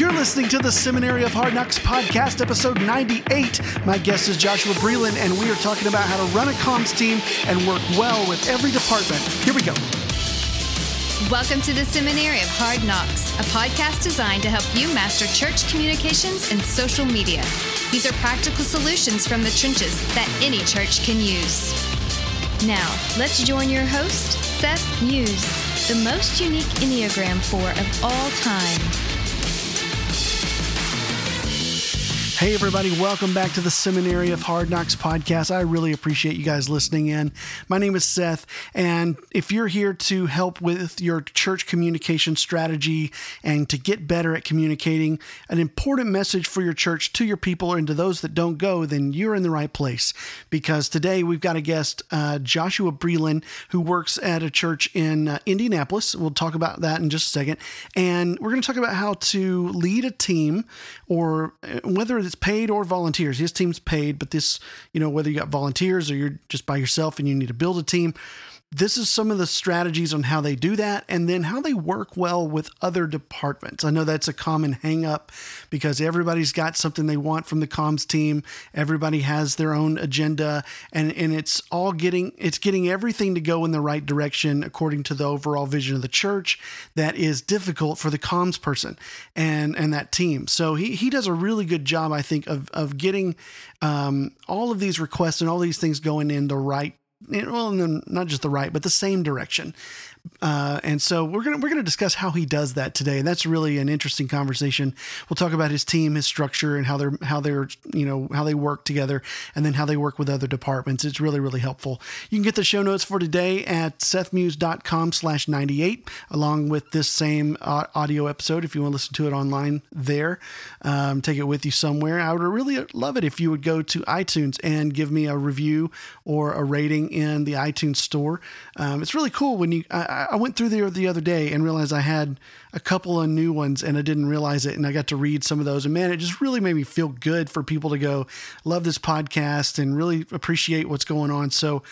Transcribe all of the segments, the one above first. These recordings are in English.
You're listening to the Seminary of Hard Knocks podcast, episode 98. My guest is Joshua Breland, and we are talking about how to run a comms team and work well with every department. Here we go. Welcome to the Seminary of Hard Knocks, a podcast designed to help you master church communications and social media. These are practical solutions from the trenches that any church can use. Now, let's join your host, Seth Muse, the most unique Enneagram 4 of all time. Hey, everybody, welcome back to the Seminary of Hard Knocks podcast. I really appreciate you guys listening in. My name is Seth, and if you're here to help with your church communication strategy and to get better at communicating an important message for your church to your people and to those that don't go, then you're in the right place. Because today we've got a guest, uh, Joshua Breland, who works at a church in uh, Indianapolis. We'll talk about that in just a second. And we're going to talk about how to lead a team or uh, whether it's it's paid or volunteers. His team's paid, but this, you know, whether you got volunteers or you're just by yourself and you need to build a team, this is some of the strategies on how they do that and then how they work well with other departments. I know that's a common hangup because everybody's got something they want from the comms team. Everybody has their own agenda and, and it's all getting it's getting everything to go in the right direction according to the overall vision of the church that is difficult for the comms person and and that team. So he he does a really good job, I think, of of getting um, all of these requests and all these things going in the right well, not just the right, but the same direction. Uh, and so we're gonna we're gonna discuss how he does that today, and that's really an interesting conversation. We'll talk about his team, his structure, and how they're how they're you know how they work together, and then how they work with other departments. It's really really helpful. You can get the show notes for today at sethmuse.com/slash ninety eight, along with this same audio episode. If you want to listen to it online, there, um, take it with you somewhere. I would really love it if you would go to iTunes and give me a review or a rating in the iTunes store. Um, it's really cool when you. I, I went through there the other day and realized I had a couple of new ones and I didn't realize it. And I got to read some of those. And man, it just really made me feel good for people to go, love this podcast and really appreciate what's going on. So,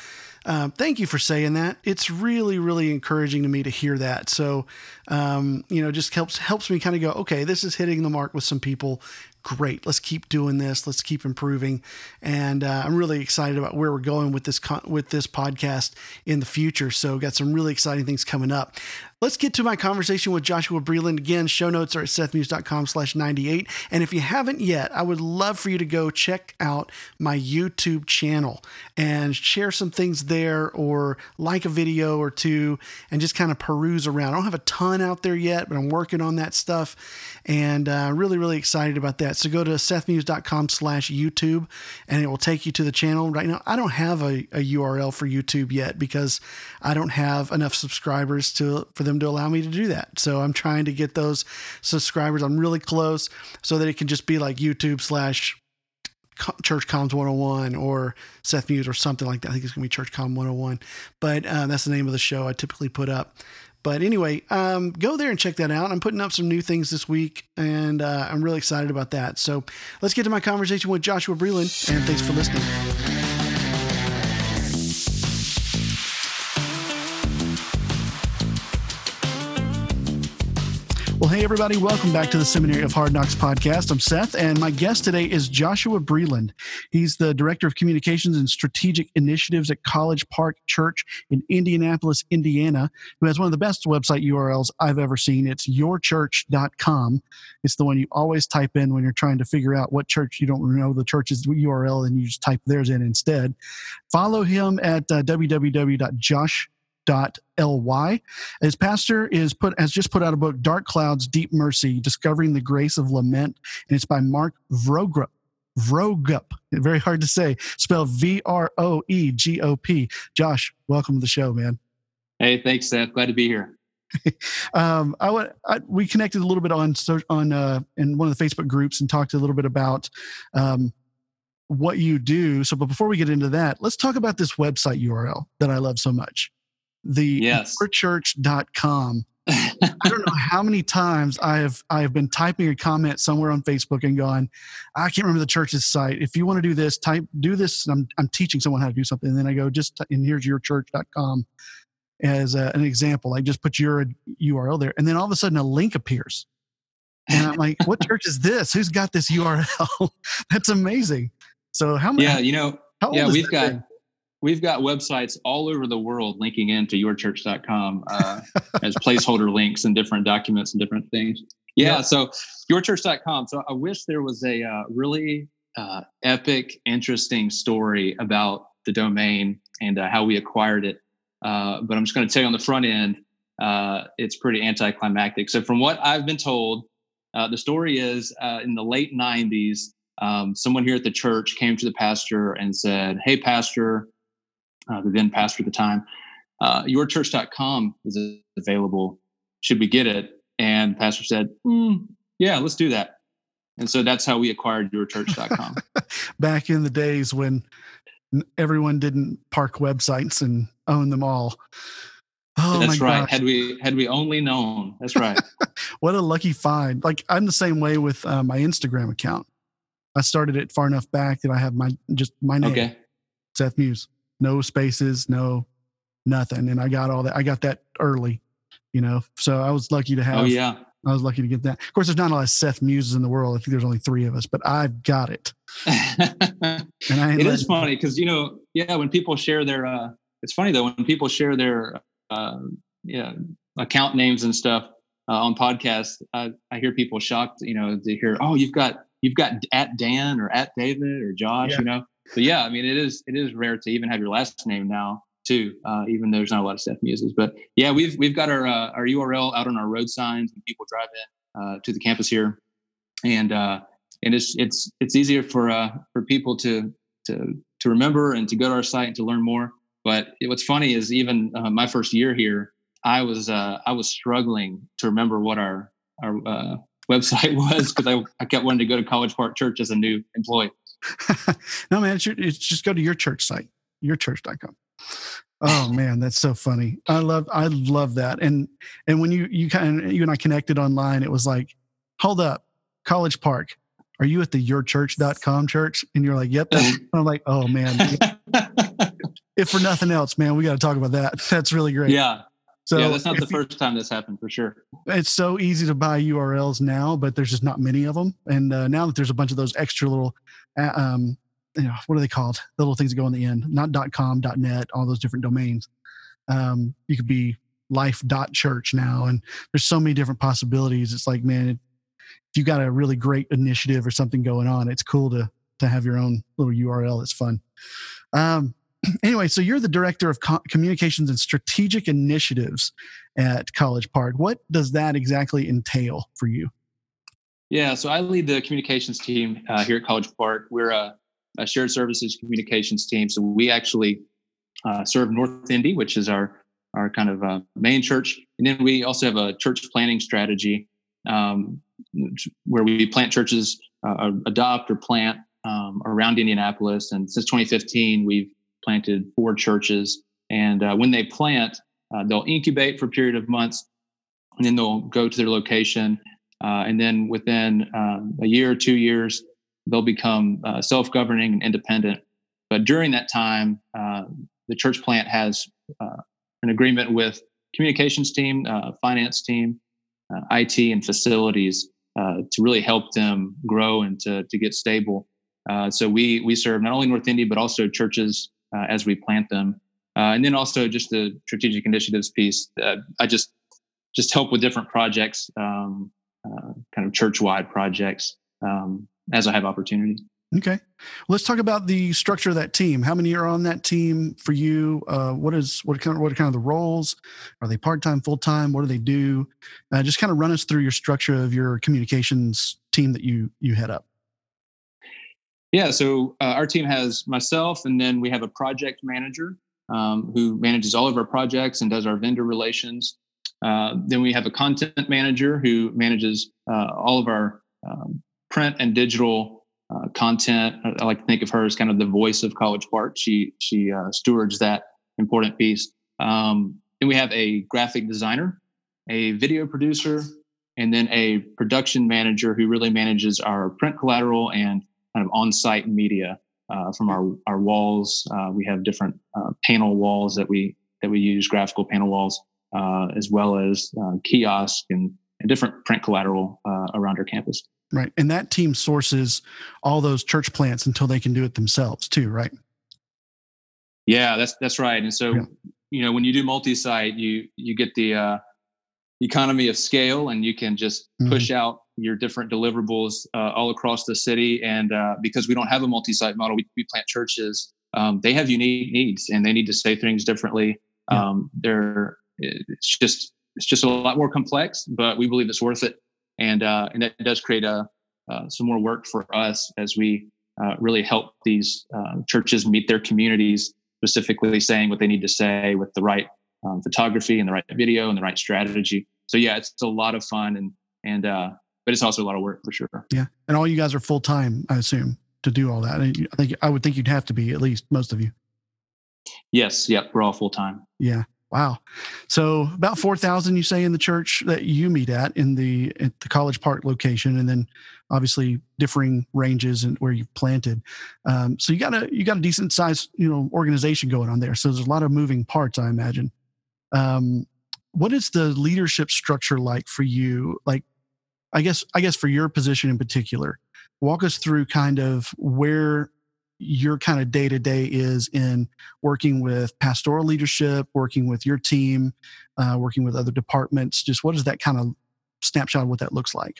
uh, thank you for saying that. It's really, really encouraging to me to hear that. So, um, you know, just helps helps me kind of go, okay, this is hitting the mark with some people, great. Let's keep doing this. Let's keep improving. And uh, I'm really excited about where we're going with this con- with this podcast in the future. So got some really exciting things coming up. Let's get to my conversation with Joshua Breland. Again, show notes are at sethmuse.com slash 98. And if you haven't yet, I would love for you to go check out my YouTube channel and share some things there or like a video or two and just kind of peruse around. I don't have a ton out there yet, but I'm working on that stuff and uh, really, really excited about that. So go to sethmuse.com slash YouTube and it will take you to the channel. Right now, I don't have a, a URL for YouTube yet because I don't have enough subscribers to for them to allow me to do that. So I'm trying to get those subscribers. I'm really close so that it can just be like YouTube slash Church Comms 101 or Seth Muse or something like that. I think it's going to be Church Com 101, but uh, that's the name of the show I typically put up. But anyway, um, go there and check that out. I'm putting up some new things this week, and uh, I'm really excited about that. So let's get to my conversation with Joshua Breland, and thanks for listening. Well, hey, everybody, welcome back to the Seminary of Hard Knocks podcast. I'm Seth, and my guest today is Joshua Breland. He's the Director of Communications and Strategic Initiatives at College Park Church in Indianapolis, Indiana, who has one of the best website URLs I've ever seen. It's yourchurch.com. It's the one you always type in when you're trying to figure out what church you don't know the church's URL, and you just type theirs in instead. Follow him at uh, www.josh.com ly. His pastor is put has just put out a book, Dark Clouds, Deep Mercy: Discovering the Grace of Lament, and it's by Mark Vroegop. Vroegop, very hard to say, spelled V R O E G O P. Josh, welcome to the show, man. Hey, thanks, Seth. Glad to be here. um, I, I, we connected a little bit on on uh, in one of the Facebook groups and talked a little bit about um, what you do. So, but before we get into that, let's talk about this website URL that I love so much the yes. yourchurch.com. I don't know how many times I have I have been typing a comment somewhere on Facebook and going, I can't remember the church's site. If you want to do this, type do this. I'm I'm teaching someone how to do something, and then I go just and here's your yourchurch.com as a, an example. I just put your URL there, and then all of a sudden a link appears, And I'm like, what church is this? Who's got this URL? That's amazing. So how many? Yeah, you know, yeah, we've got thing? We've got websites all over the world linking into yourchurch.com uh, as placeholder links and different documents and different things. Yeah, yeah. so yourchurch.com. So I wish there was a uh, really uh, epic, interesting story about the domain and uh, how we acquired it. Uh, but I'm just going to tell you on the front end, uh, it's pretty anticlimactic. So from what I've been told, the story is in the late 90s, um, someone here at the church came to the pastor and said, "Hey, pastor, uh, the then pastor at the time, uh, yourchurch.com is available. Should we get it? And pastor said, mm, yeah, let's do that. And so that's how we acquired yourchurch.com. Back in the days when everyone didn't park websites and own them all. Oh, that's right. Gosh. Had we had we only known. That's right. what a lucky find. Like I'm the same way with uh, my Instagram account. I started it far enough back that I have my just my name, okay. Seth Muse no spaces, no nothing. And I got all that. I got that early, you know. So I was lucky to oh, have. Oh yeah. I was lucky to get that. Of course, there's not a lot of Seth Muses in the world. I think there's only three of us, but I've got it. and I it is funny because you know, yeah, when people share their, uh, it's funny though when people share their, uh, yeah, account names and stuff uh, on podcasts. I, I hear people shocked, you know, to hear, oh, you've got you've got at Dan or at David or Josh, yeah. you know but yeah, I mean, it is it is rare to even have your last name now too, uh, even though there's not a lot of Seth Muses. But yeah, we've we've got our uh, our URL out on our road signs when people drive in uh, to the campus here, and uh, and it's it's it's easier for uh, for people to to to remember and to go to our site and to learn more. But what's funny is even uh, my first year here, I was uh, I was struggling to remember what our our uh, website was because I, I kept wanting to go to College Park Church as a new employee. no, man, it's, your, it's, just go to your church site, yourchurch.com. Oh man, that's so funny. I love, I love that. And, and when you, you kind of, you and I connected online, it was like, hold up, College Park. Are you at the yourchurch.com church? And you're like, yep. I'm like, oh man. if for nothing else, man, we got to talk about that. That's really great. Yeah. So yeah, that's not the first time this happened for sure. It's so easy to buy URLs now, but there's just not many of them. And uh, now that there's a bunch of those extra little, uh, um, you know, what are they called? The little things that go in the end, not .com, .net, all those different domains. Um, you could be life.church now, and there's so many different possibilities. It's like, man, it, if you got a really great initiative or something going on, it's cool to to have your own little URL. It's fun. Um, anyway, so you're the director of co- communications and strategic initiatives at College Park. What does that exactly entail for you? Yeah, so I lead the communications team uh, here at College Park. We're a, a, shared services communications team. So we actually uh, serve North Indy, which is our our kind of uh, main church, and then we also have a church planting strategy um, where we plant churches, uh, adopt or plant um, around Indianapolis. And since 2015, we've planted four churches. And uh, when they plant, uh, they'll incubate for a period of months, and then they'll go to their location. Uh, and then within um, a year or two years, they'll become uh, self governing and independent. But during that time, uh, the church plant has uh, an agreement with communications team, finance team, IT, and facilities to really help them grow and to, to get stable. so we we serve not only North Indy but also churches uh, as we plant them. Uh, and then also just the strategic initiatives piece. Uh, I just just help with different projects, um, kind of church-wide projects um, as I have opportunity. Okay, let's talk about the structure of that team. How many are on that team for you? Uh, what is what kind of, what are kind of the roles? Are they part time, full time? What do they do? Uh, just kind of run us through your structure of your communications team that you you head up. Yeah, so uh, our team has myself, and then we have a project manager um, who manages all of our projects and does our vendor relations. Uh, then we have a content manager who manages uh, all of our um, print and digital uh, content. I, like to think of her as kind of the voice of College Park. She she uh, stewards that important piece. Um, then we have a graphic designer, a video producer, and then a production manager who really manages our print collateral and kind of on-site media uh, from our our walls. Uh, we have different uh, panel walls that we that we use, graphical panel walls, uh, as well as uh, kiosk and and different print collateral uh, around our campus. Right. And that team sources all those church plants until they can do it themselves too, right? Yeah, that's that's right. And so, yeah. you know, when you do multi-site, you you get the uh, economy of scale, and you can just mm-hmm. push out your different deliverables uh, all across the city. And uh, because we don't have a multi-site model, we, we plant churches. Um, they have unique needs, and they need to say things differently. Yeah. Um, they're it's just it's just a lot more complex, but we believe it's worth it and uh, and that does create a uh, some more work for us as we uh, really help these uh, churches meet their communities, specifically saying what they need to say with the right um, photography and the right video and the right strategy. So yeah, it's, it's a lot of fun and and uh, but it's also a lot of work for sure. Yeah, and all you guys are full time, I assume, to do all that. I think I would think you'd have to be at least most of you. Yes. Yep. We're all full time. Yeah. Wow. So about 4,000 you say in the church that you meet at in the at the College Park location and then obviously differing ranges and where you've planted. Um, so you got a you got a decent sized, you know, organization going on there. So there's a lot of moving parts, I imagine. Um, what is the leadership structure like for you? Like I guess I guess for your position in particular. Walk us through kind of where your kind of day to day is in working with pastoral leadership, working with your team, uh, working with other departments. Just what is that kind of snapshot of what that looks like?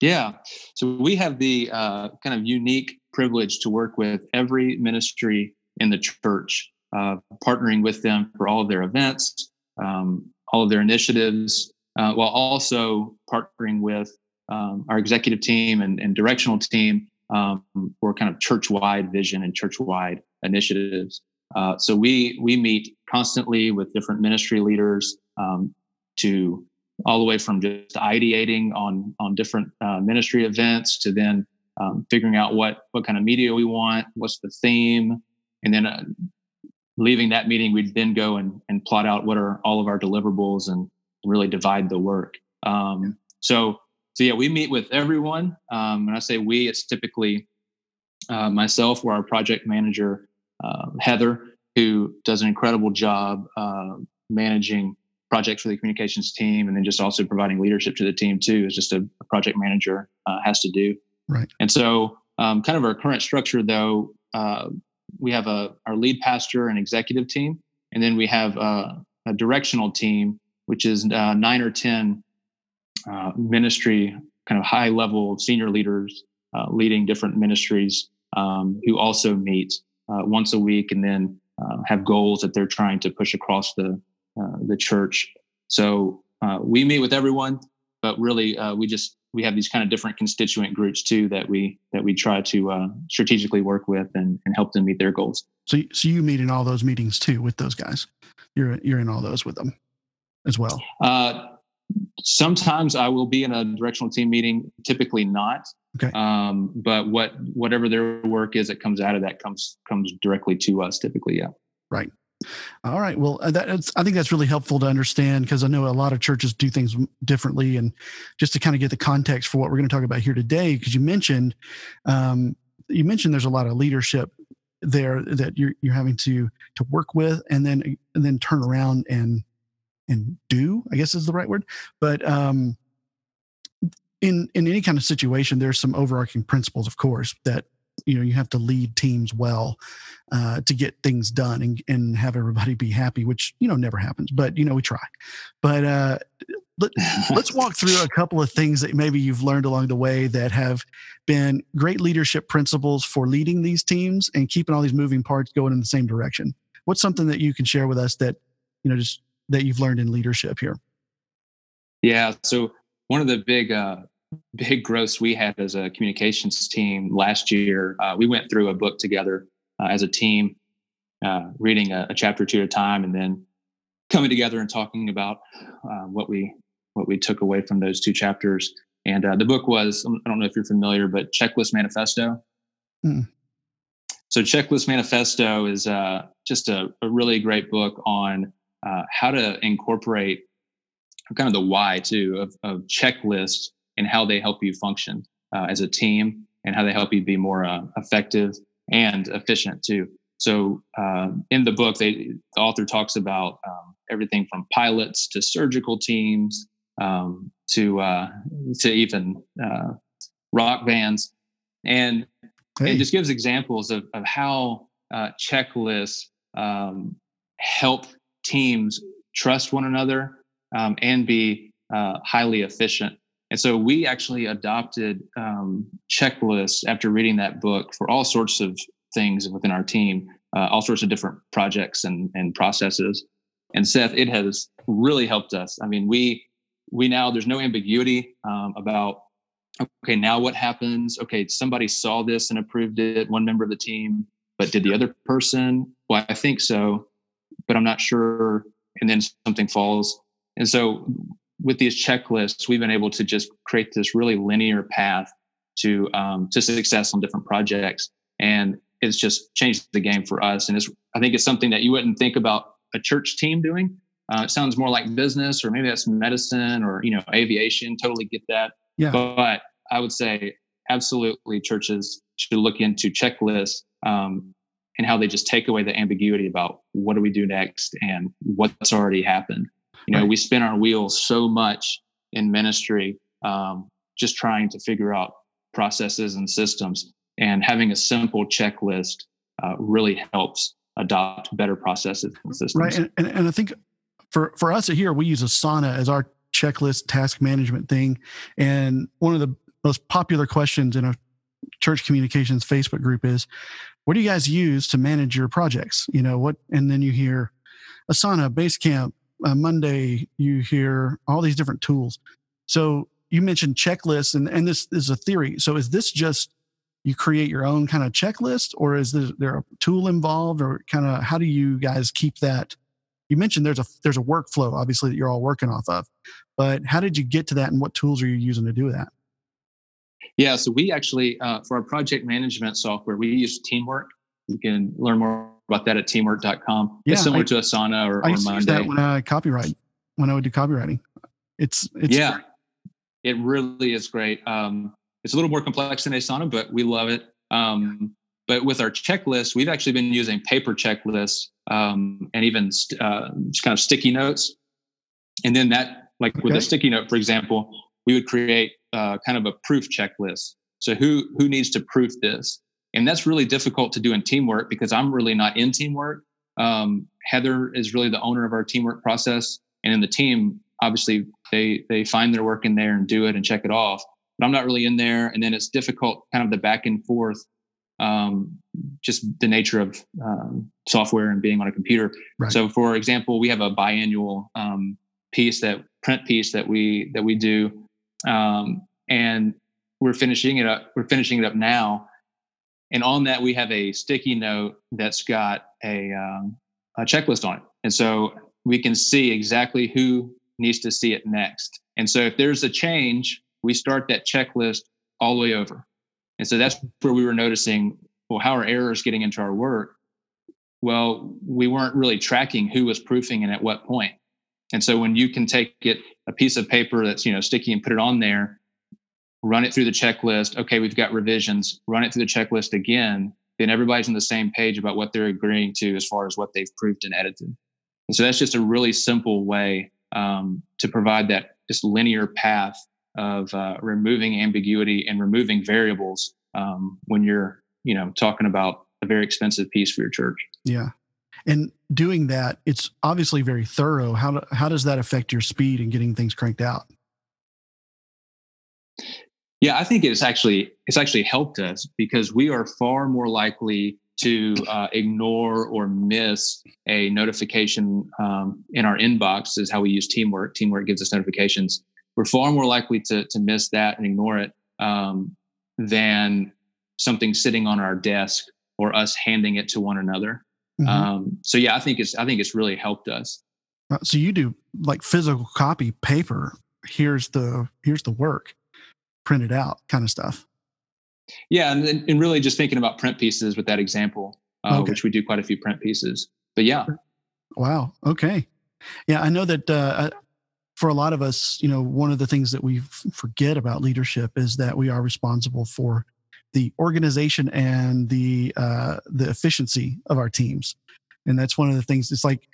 Yeah. So we have the uh, kind of unique privilege to work with every ministry in the church, uh, partnering with them for all of their events, um, all of their initiatives, uh, while also partnering with um, our executive team and, and directional team um, for kind of church-wide vision and church-wide initiatives. Uh, so we we meet constantly with different ministry leaders um, to all the way from just ideating on on different uh, ministry events to then um, figuring out what what kind of media we want, what's the theme, and then uh, leaving that meeting, we'd then go and, and plot out what are all of our deliverables and really divide the work. Um, so so yeah, we meet with everyone. Um, and I say we, it's typically uh, myself or our project manager, uh, Heather, who does an incredible job uh, managing projects for the communications team, and then just also providing leadership to the team too, is just a, a project manager uh, has to do. Right. And so, um, kind of our current structure, though, uh, we have a our lead pastor and executive team, and then we have a, a directional team, which is uh, nine or ten uh, ministry, kind of high level senior leaders uh, leading different ministries um, who also meet uh, once a week and then uh, have goals that they're trying to push across the uh, the church. So we meet with everyone, but really we just we have these kind of different constituent groups too that we that we try to strategically work with and, and help them meet their goals. So, so you meet in all those meetings too with those guys. You're you're in all those with them as well. Uh, sometimes I will be in a directional team meeting, typically not. Okay. Um, but what whatever their work is that comes out of that comes comes directly to us typically, yeah. Right. All right. Well, I think that's really helpful to understand because I know a lot of churches do things differently. And just to kind of get the context for what we're going to talk about here today, because you mentioned, um, you mentioned there's a lot of leadership there that you're, you're having to, to work with and then, and then turn around and and do i guess is the right word. But um in in any kind of situation there's some overarching principles of course that you know you have to lead teams well uh, to get things done and, and have everybody be happy which you know never happens but you know we try. But uh, let, let's walk through a couple of things that maybe you've learned along the way that have been great leadership principles for leading these teams and keeping all these moving parts going in the same direction. What's something that you can share with us that you know just that you've learned in leadership here? Yeah. So one of the big uh, big growths we had as a communications team last year, uh, we went through a book together uh, as a team, uh, reading a, a, chapter two at a time, and then coming together and talking about uh, what we what we took away from those two chapters. And uh, the book was I don't know if you're familiar, but Checklist Manifesto. Mm. So Checklist Manifesto is just a, a really great book on uh, how to incorporate kind of the why too of, of checklists and how they help you function uh, as a team and how they help you be more uh, effective and efficient too. So um, in the book, they, the author talks about um, everything from pilots to surgical teams, um, to uh, to even uh, rock bands, and hey. it just gives examples of of how uh, checklists um, help teams trust one another um, and be uh, highly efficient. And so we actually adopted um, checklists after reading that book for all sorts of things within our team, uh, all sorts of different projects and, and processes. And Seth, it has really helped us. I mean, we we now there's no ambiguity um, about okay now what happens okay somebody saw this and approved it one member of the team but did the other person well i think so but i'm not sure and then something falls and so with these checklists we've been able to just create this really linear path to um, to success on different projects and it's just changed the game for us and it's i think it's something that you wouldn't think about a church team doing uh, it sounds more like business, or maybe that's medicine or you know aviation. Totally get that. Yeah. But I would say absolutely churches should look into checklists um, and how they just take away the ambiguity about what do we do next and what's already happened. You know, right. we spin our wheels so much in ministry, um, just trying to figure out processes and systems, and having a simple checklist uh, really helps adopt better processes and systems. Right, and, and, and I think for for us here, we use Asana as our checklist task management thing. And one of the most popular questions in a church communications Facebook group is, what do you guys use to manage your projects? You know, what, and then you hear Asana, Basecamp, uh, Monday, you hear all these different tools. So you mentioned checklists, and, and this is a theory. So is this just you create your own kind of checklist, or is there, there a tool involved, or kind of how do you guys keep that you mentioned there's a there's a workflow obviously that you're all working off of but how did you get to that and what tools are you using to do that yeah so we actually uh, for our project management software we use teamwork you can learn more about that at teamwork.com yeah, it's similar I, to asana or, I or monday that when i copyright when i would do copywriting it's, it's yeah great. it really is great um, it's a little more complex than asana but we love it um, but with our checklist, we've actually been using paper checklists um, and even st- uh, kind of sticky notes. And then that, like okay. with a sticky note, for example, we would create uh, kind of a proof checklist. So who who needs to proof this? And that's really difficult to do in teamwork because I'm really not in teamwork. Um, Heather is really the owner of our teamwork process, and in the team, obviously they they find their work in there and do it and check it off. But I'm not really in there, and then it's difficult, kind of the back and forth um, just the nature of um, software and being on a computer. Right. So, for example, we have a biannual um, piece that print piece that we that we do, um, and we're finishing it up. We're finishing it up now, and on that we have a sticky note that's got a, um, a checklist on it, and so we can see exactly who needs to see it next. And so, if there's a change, we start that checklist all the way over. And so that's where we were noticing, well, how are errors getting into our work? Well, we weren't really tracking who was proofing and at what point. And so when you can take it a piece of paper that's you know sticky and put it on there, run it through the checklist. Okay, we've got revisions. Run it through the checklist again. Then everybody's on the same page about what they're agreeing to as far as what they've proved and edited. And so that's just a really simple way um, to provide that just linear path of uh, removing ambiguity and removing variables um, when you're you know talking about a very expensive piece for your church yeah and doing that it's obviously very thorough. How, do, how does that affect your speed in getting things cranked out? Yeah i think it's actually it's actually helped us because we are far more likely to uh, ignore or miss a notification um, in our inbox is how we use teamwork. Teamwork gives us notifications. We're far more likely to, to miss that and ignore it um, than something sitting on our desk or us handing it to one another. Mm-hmm. Um, so yeah, I think it's I think it's really helped us. Uh, so you do like physical copy paper. Here's the here's the work printed out kind of stuff. Yeah, and, and really just thinking about print pieces with that example, uh, okay. which we do quite a few print pieces. But yeah. Wow. Okay. Yeah, I know that uh, for a lot of us, you know, one of the things that we forget about leadership is that we are responsible for the organization and the uh, the efficiency of our teams. and that's one of the things it's like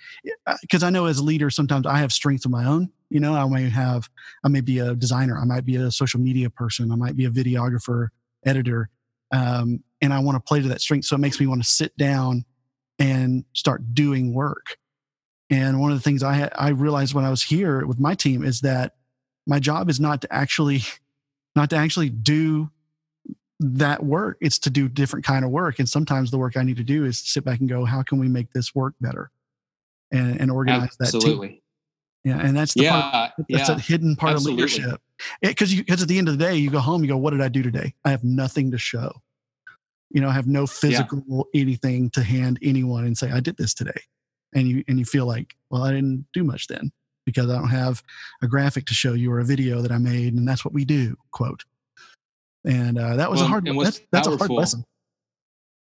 because i know as a leader sometimes i have strengths of my own you know i may have i may be a designer i might be a social media person i might be a videographer editor um, and i want to play to that strength so it makes me want to sit down and start doing work and one of the things i i realized when i was here with my team is that my job is not to actually not to actually do that work it's to do different kind of work and sometimes the work i need to do is sit back and go how can we make this work better? And, and organize Absolutely. that team. Yeah and that's the yeah, part, that's yeah, a hidden part absolutely. of leadership because you because at the end of the day you go home you go what did i do today? I have nothing to show. You know i have no physical anything to hand anyone and say i did this today. And you and you feel like well i didn't do much then because i don't have a graphic to show you or a video that i made and that's what we do quote and uh, that was a hard that's, that's a hard lesson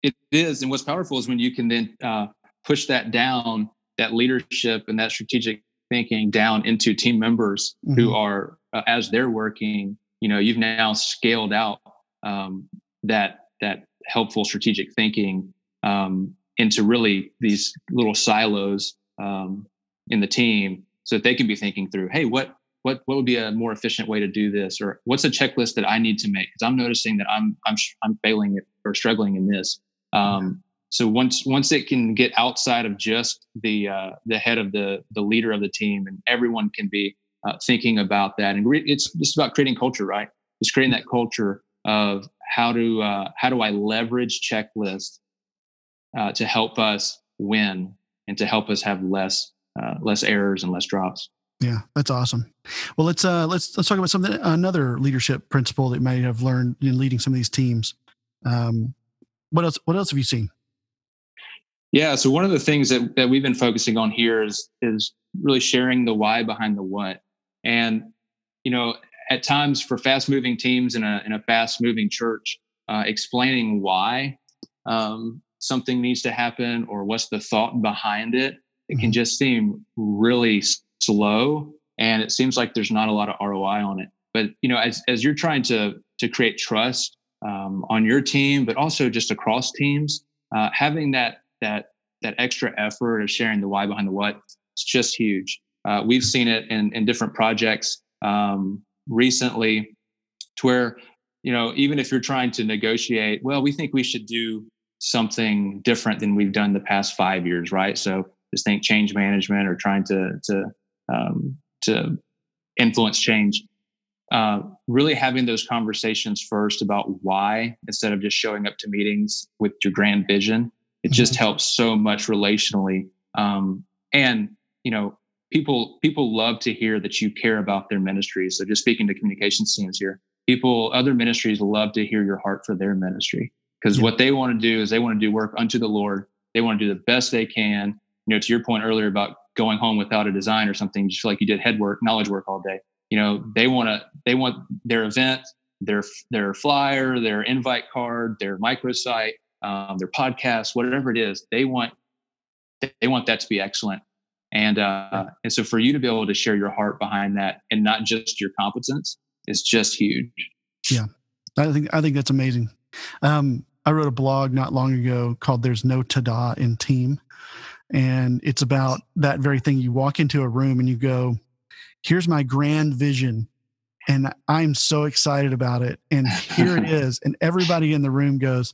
It is, and what's powerful is when you can then uh, push that down, that leadership and that strategic thinking down into team members who Mhm. are, uh, as they're working, you know, you've now scaled out um, that that helpful strategic thinking um, into really these little silos um, in the team, so that they can be thinking through, hey, what what what would be a more efficient way to do this, or what's a checklist that I need to make because I'm noticing that I'm I'm I'm failing or struggling in this. Um, so once once it can get outside of just the uh, the head of the the leader of the team, and everyone can be uh, thinking about that, and re- it's just about creating culture, right? It's creating that culture of how to uh, how do I leverage checklists uh, to help us win and to help us have less uh, less errors and less drops. Yeah, that's awesome. Well, let's uh, let's let's talk about something another leadership principle that you might have learned in leading some of these teams. Um, what else? What else have you seen? Yeah. So one of the things that, that we've been focusing on here is is really sharing the why behind the what. And you know, at times for fast moving teams in a in a fast moving church, uh, explaining why um, something needs to happen or what's the thought behind it, it can Mhm. just seem really slow, and it seems like there's not a lot of ROI on it. But you know, as as you're trying to to create trust um, on your team, but also just across teams, uh, having that that that extra effort of sharing the why behind the what it's just huge uh, we've seen it in, in different projects um, recently to where you know even if you're trying to negotiate well we think we should do something different than we've done the past five years right so just think change management or trying to to um, to influence change. Uh, really having those conversations first about why instead of just showing up to meetings with your grand vision it just helps so much relationally. Um, and you know people people love to hear that you care about their ministries. So just speaking to communications teams here people other ministries love to hear your heart for their ministry. Because Yeah. what they want to do is they want to do work unto the lord. They want to do the best they can. You know to your point earlier about going home without a design or something just like you did head work knowledge work all day. You know they want to they want their event their their flyer their invite card their microsite um, their podcast whatever it is they want they want that to be excellent. And uh and so for you to be able to share your heart behind that and not just your competence is just huge. Yeah, I think I think that's amazing. Um, I wrote a blog not long ago called "There's No Tada in Team," and it's about that very thing. You walk into a room and you go, "Here's my grand vision," and I'm so excited about it. And here it is, and everybody in the room goes,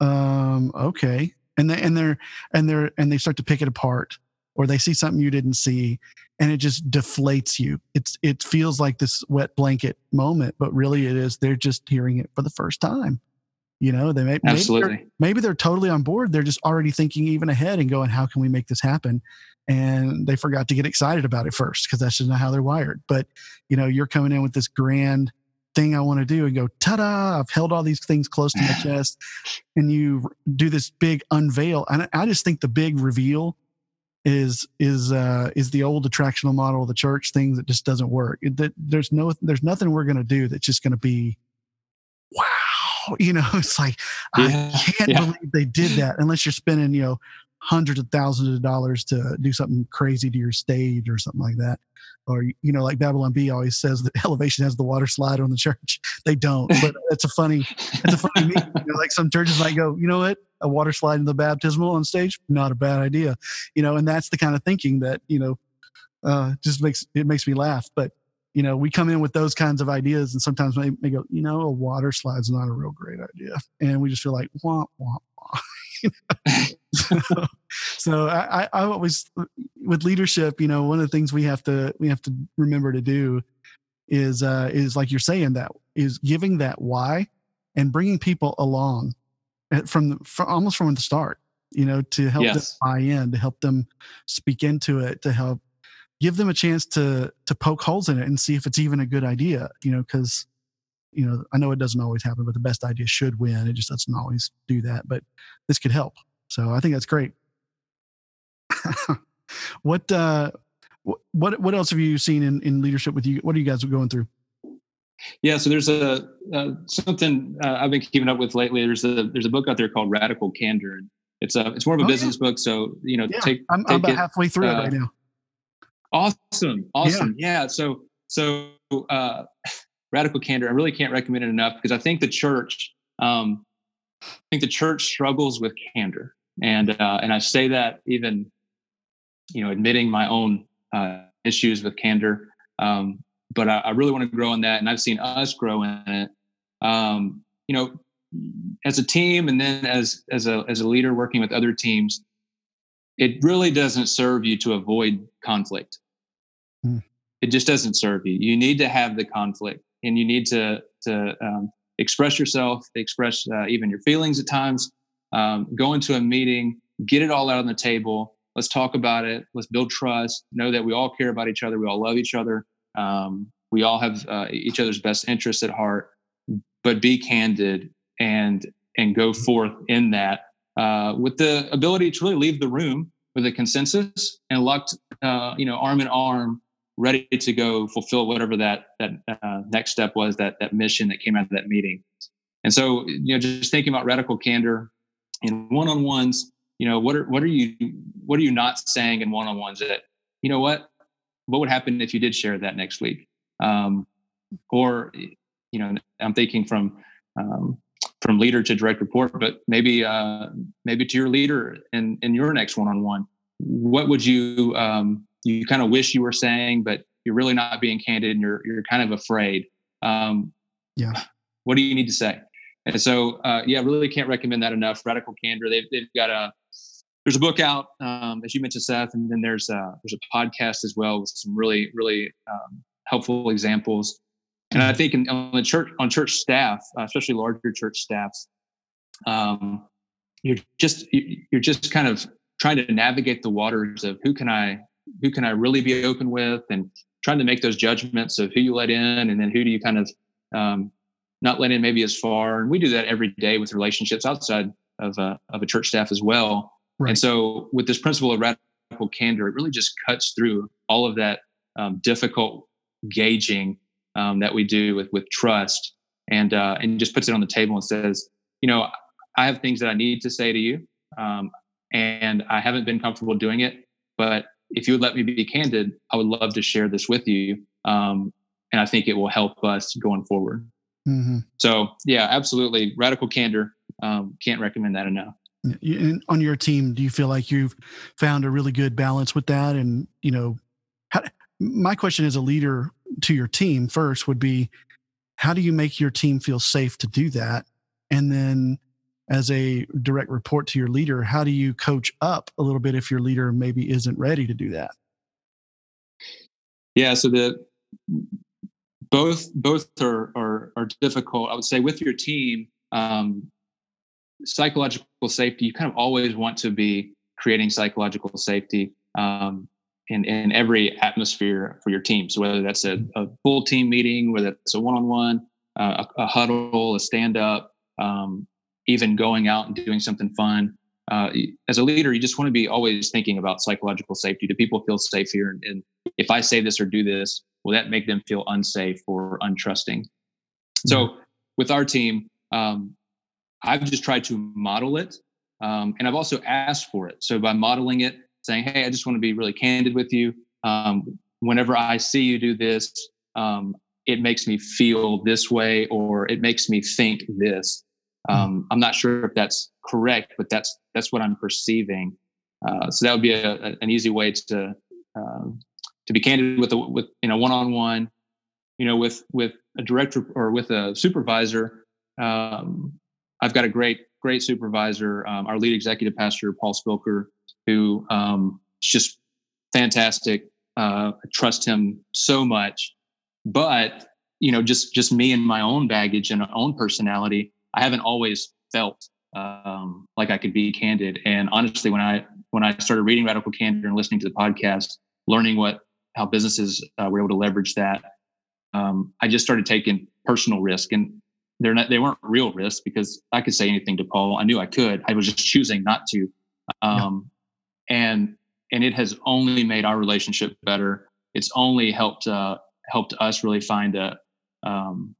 "Um, okay," and they and they're and they're and they start to pick it apart, or they see something you didn't see, and it just deflates you. It's it feels like this wet blanket moment, but really it is they're just hearing it for the first time. You know, they may, maybe they're, maybe they're totally on board. They're just already thinking even ahead and going, how can we make this happen? And they forgot to get excited about it first because that's just not how they're wired. But you know, you're coming in with this grand thing I want to do and go, ta-da! I've held all these things close to my chest, and you do this big unveil. And I- I just think the big reveal is is uh is the old attractional model of the church thing that just doesn't work It- that there's no there's nothing we're going to do that's just going to be wow you know it's like Yeah, i can't yeah. believe they did that unless you're spending you know hundreds of thousands of dollars to do something crazy to your stage or something like that or you know like babylon bee always says that elevation has the water slide on the church they don't but it's a funny it's a funny. You know, like some churches might go you know what a water slide in the baptismal on stage, not a bad idea. You know, and that's the kind of thinking that, you know, uh, just makes it makes me laugh. But you know, we come in with those kinds of ideas, and sometimes they, they go, you know, a water slide's not a real great idea, and we just feel like wah wah wah. so, so I, I always with leadership, you know, one of the things we have to we have to remember to do is uh, is like you're saying that is giving that why and bringing people along from, the, from almost from the start you know to help yes. them buy in to help them speak into it to help give them a chance to to poke holes in it and see if it's even a good idea you know because you know i know it doesn't always happen but the best idea should win. It just doesn't always do that but this could help. So i think that's great. What uh what what else have you seen in in leadership with you? What are you guys going through? Yeah so there's a uh, something uh, i've been keeping up with lately. There's a there's a book out there called radical candor and it's a it's more of a oh, business yeah. book so you know yeah. take, I'm, take I'm about it, halfway through uh, it right now Awesome. Awesome. Yeah. yeah so, so, uh, radical candor, I really can't recommend it enough because I think the church, um, I think the church struggles with candor. And, uh, and I say that even, you know, admitting my own, uh, issues with candor. Um, but I, I really want to grow in that. And I've seen us grow in it. Um, you know, as a team and then as, as a, as a leader working with other teams, it really doesn't serve you to avoid conflict. Mm. It just doesn't serve you. You need to have the conflict, and you need to to um, express yourself, express uh, even your feelings at times. Um, go into a meeting, get it all out on the table. Let's talk about it. Let's build trust. Know that we all care about each other. We all love each other. Um, we all have uh, each other's best interests at heart. But be candid and and go forth in that uh, with the ability to really leave the room with a consensus and locked, uh, you know, arm in arm, ready to go fulfill whatever that that uh, next step was, that that mission that came out of that meeting. And so, you know, just thinking about radical candor in one-on-ones, you know, what are what are you what are you not saying in one-on-ones that, you know, what what would happen if you did share that next week, um, or you know, I'm thinking from um, from leader to direct report, but maybe uh, maybe to your leader in in your next one on one. What would you um, you kind of wish you were saying, but you're really not being candid, and you're you're kind of afraid. Um, yeah. What do you need to say? And so, uh, yeah, really can't recommend that enough. Radical Candor. They've they've got a there's a book out um, as you mentioned, Seth, and then there's a, there's a podcast as well with some really really um, helpful examples and I think in, on the church on church staff, uh, especially larger church staffs, um, you're just you're just kind of trying to navigate the waters of who can I who can I really be open with, and trying to make those judgments of who you let in, and then who do you kind of um, not let in maybe as far. And we do that every day with relationships outside of a, uh, of a church staff as well. Right. And so, with this principle of radical candor, it really just cuts through all of that um, difficult gauging um, that we do with with trust, and uh, and just puts it on the table and says, you know, I have things that I need to say to you, um, and I haven't been comfortable doing it, but if you would let me be candid, I would love to share this with you, um, and I think it will help us going forward. Mm-hmm. So yeah, absolutely, radical candor. Um, can't recommend that enough. And on your team, do you feel like you've found a really good balance with that? And you know, how, my question as a leader to your team first would be how do you make your team feel safe to do that? And then as a direct report to your leader how do you coach up a little bit if your leader maybe isn't ready to do that? Yeah so the both both are are, are difficult. I would say with your team um, psychological safety you kind of always want to be creating psychological safety. Um, in, in every atmosphere for your team. So whether that's a, a full team meeting, whether it's a one-on-one, uh, a, a, huddle, a stand-up, um, even going out and doing something fun. Uh, as a leader, you just want to be always thinking about psychological safety. Do people feel safe here? And, and if I say this or do this, will that make them feel unsafe or untrusting? So mm-hmm. with our team, um, I've just tried to model it. Um, and I've also asked for it. So by modeling it, saying, Hey, I just want to be really candid with you. Um, whenever I see you do this, um, it makes me feel this way or it makes me think this. Hmm. Um, I'm not sure if that's correct, but that's that's what I'm perceiving. Uh, so that would be a, a, an easy way to um, to be candid with a, with you know one on one, you know with with a director or with a supervisor. Um, I've got a great great supervisor, um, our lead executive pastor Paul Spilker, who um, is just fantastic. Uh, I trust him so much, but you know just just me and my own baggage and my own personality I haven't always felt um, like I could be candid. And honestly, when I when I started reading Radical Candor and listening to the podcast, learning what how businesses uh, were able to leverage that, um, I just started taking personal risk. And they're not they weren't real risks because I could say anything to Paul. I knew I could. I was just choosing not to. Um. And and it has only made our relationship better. It's only helped uh, helped us really find a um,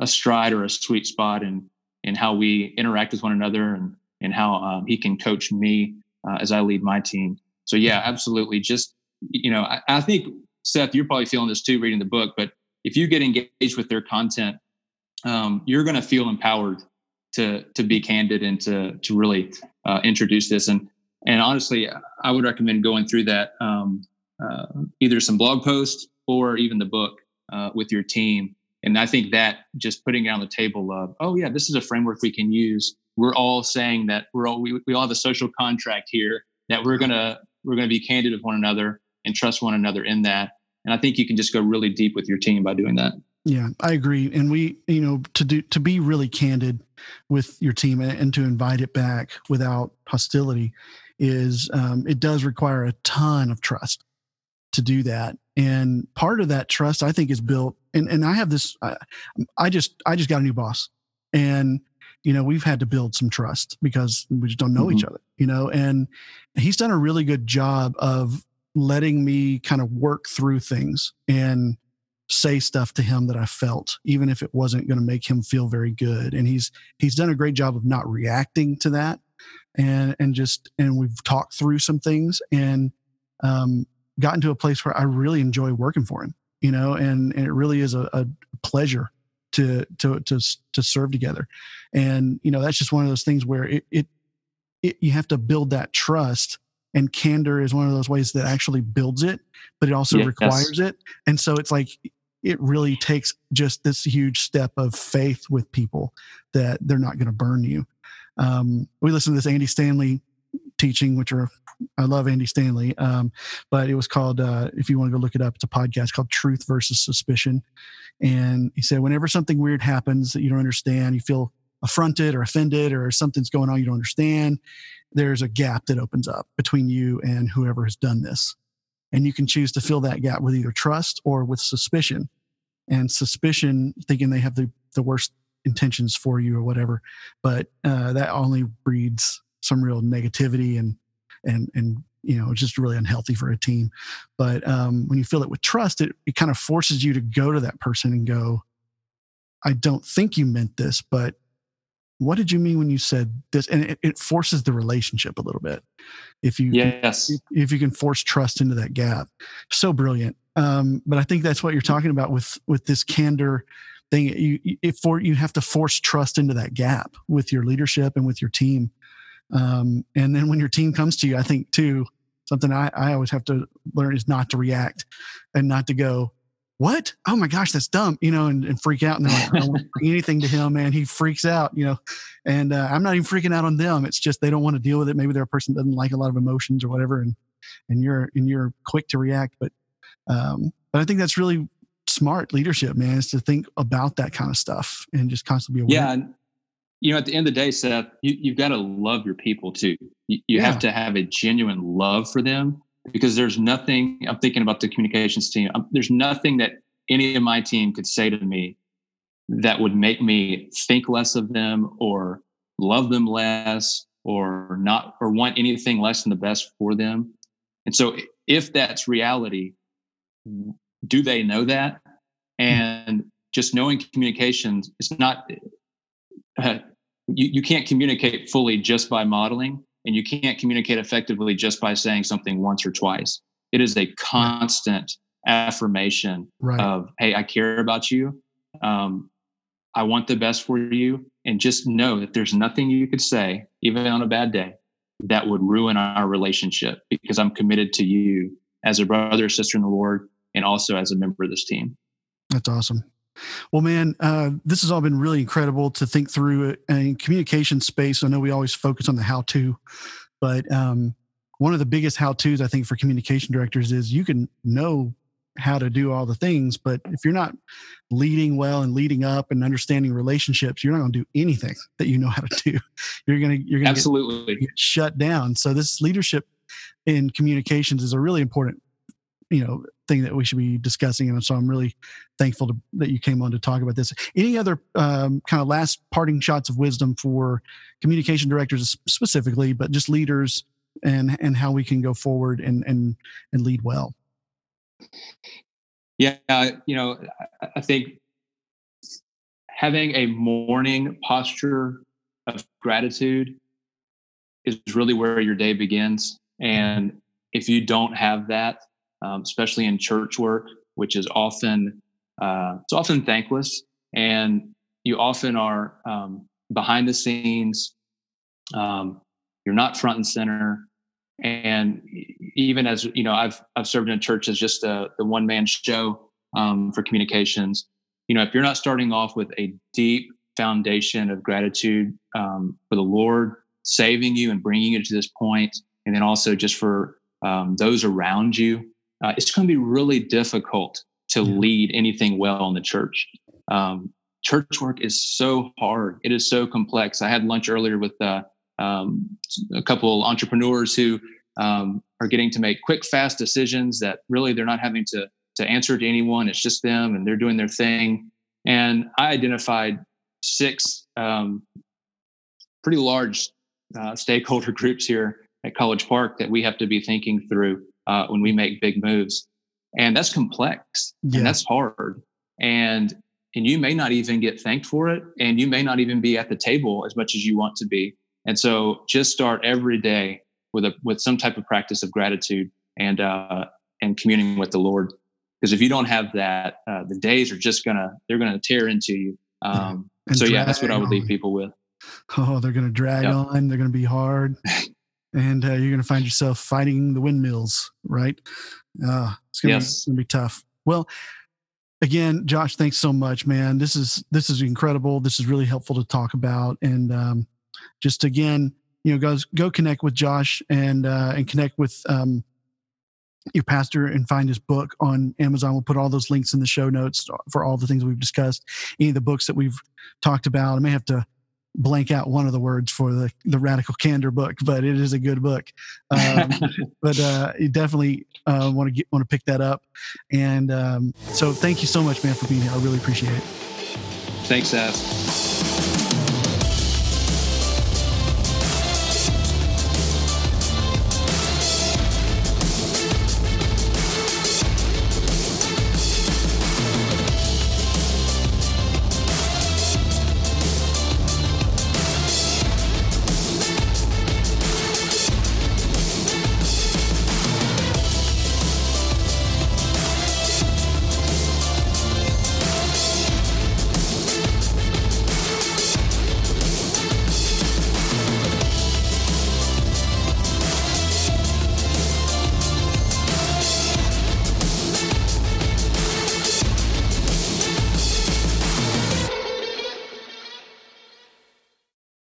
a stride or a sweet spot in in how we interact with one another and and how um, he can coach me uh, as I lead my team. So yeah, absolutely. Just you know, I, I, think Seth, you're probably feeling this too, reading the book. But if you get engaged with their content, um, you're going to feel empowered to to be candid and to to really uh, introduce this. And and honestly, I would recommend going through that um, uh, either some blog posts or even the book uh, with your team and I think that just putting it on the table of, oh yeah, this is a framework we can use. We're all saying that we're all we, we all have a social contract here that we're gonna we're gonna be candid with one another and trust one another in that. And I think you can just go really deep with your team by doing that. Yeah, I agree. And we, you know, to do to be really candid with your team and, and to invite it back without hostility is um, it does require a ton of trust to do that. And part of that trust i think is built and, and i have this I, I just i just got a new boss. And you know we've had to build some trust because we just don't know mm-hmm. each other you know? And he's done a really good job of letting me kind of work through things and say stuff to him that i felt even if it wasn't going to make him feel very good. And he's he's done a great job of not reacting to that and and just and we've talked through some things and um gotten to a place where I really enjoy working for him, you know, and, and it really is a, a pleasure to, to, to, to serve together. And, you know, that's just one of those things where it, it, it you have to build that trust and candor is one of those ways that actually builds it, but it also yes. requires it. And so it's like, it really takes just this huge step of faith with people that they're not going to burn you. Um, we listened to this Andy Stanley teaching, which are I love Andy Stanley, um, but it was called. Uh, if you want to go look it up, it's a podcast called Truth versus Suspicion. And he said, whenever something weird happens that you don't understand, you feel affronted or offended, or something's going on you don't understand, there's a gap that opens up between you and whoever has done this, and you can choose to fill that gap with either trust or with suspicion. And suspicion, thinking they have the the worst intentions for you or whatever, but uh, that only breeds some real negativity and and and you know it's just really unhealthy for a team. But um, when you fill it with trust it, it kind of forces you to go to that person and go i don't think you meant this but what did you mean when you said this? And it, it forces the relationship a little bit. If you yes. if, if you can force trust into that gap. So brilliant. Um, but i think that's what you're talking about with with this candor thing you if for you have to force trust into that gap with your leadership and with your team um, and then when your team comes to you, I think too, something I, I always have to learn is not to react and not to go, what? Oh my gosh, that's dumb, you know, and, and freak out. And like, I don't want to bring anything to him, man. He freaks out, you know, and uh, I'm not even freaking out on them. It's just they don't want to deal with it. Maybe they're a person that doesn't like a lot of emotions or whatever, and and you're and you're quick to react. But um, but I think that's really smart leadership, man, is to think about that kind of stuff and just constantly be aware. Yeah, you know, at the end of the day, Seth, you, have got to love your people too. You, you yeah. have to have a genuine love for them because there's nothing, I'm thinking about the communications team, um, there's nothing that any of my team could say to me that would make me think less of them or love them less or not or want anything less than the best for them. And so if that's reality, do they know that? Hmm. And just knowing communications is not uh, you, you can't communicate fully just by modeling and you can't communicate effectively just by saying something once or twice it is a constant affirmation right. of hey i care about you um, I want the best for you. And just know that there's nothing you could say, even on a bad day, that would ruin our relationship because I'm committed to you as a brother or sister in the Lord and also as a member of this team. That's awesome. Well, man, uh, this has all been really incredible to think through in communication space. I know we always focus on the how to, but um, one of the biggest how to's I think for communication directors is you can know how to do all the things, but if you're not leading well and leading up and understanding relationships, you're not going to do anything that you know how to do. You're going to you're going to absolutely get, get shut down. So this leadership in communications is a really important you know thing that we should be discussing and so i'm really thankful to, that you came on to talk about this. Any other um, kind of last parting shots of wisdom for communication directors specifically but just leaders and and how we can go forward and and and lead well? Yeah you know i think having a morning posture of gratitude is really where your day begins. And if you don't have that um, especially in church work, which is often uh, it's often thankless, and you often are um, behind the scenes. Um, you're not front and center, and even as you know, I've I've served in a church as just a, the one man show um, for communications. You know, if you're not starting off with a deep foundation of gratitude um, for the Lord saving you and bringing you to this point, and then also just for um, those around you uh, it's going to be really difficult to yeah. lead anything well in the church. Um, church work is so hard. It is so complex. I had lunch earlier with uh, um, a couple entrepreneurs who um, are getting to make quick, fast decisions that really they're not having to to answer to anyone. It's just them, and they're doing their thing. And I identified six um, pretty large uh, stakeholder groups here at College Park that we have to be thinking through uh, when we make big moves, and that's complex yeah. and that's hard. And and you may not even get thanked for it, and you may not even be at the table as much as you want to be. And so, just start every day with a with some type of practice of gratitude and uh, and communing with the Lord. Because if you don't have that, uh, the days are just gonna they're gonna tear into you. Um, yeah. So yeah, that's what I would leave people with. Oh, they're gonna drag yep. on. They're gonna be hard. and uh, you're going to find yourself fighting the windmills, right? Uh, it's going yes. to be tough. Well, again, Josh, thanks so much, man. This is this is incredible. This is really helpful to talk about, and um, just again, you know, go go connect with Josh and uh, and connect with um, your pastor and find his book on Amazon. We'll put all those links in the show notes for all the things we've discussed. Any of the books that we've talked about, I may have to blank out one of the words for the the radical candor book but it is a good book. Um, but uh, you definitely want to get want to pick that up. And um, so thank you so much man for being here. I really appreciate it. Thanks Seth.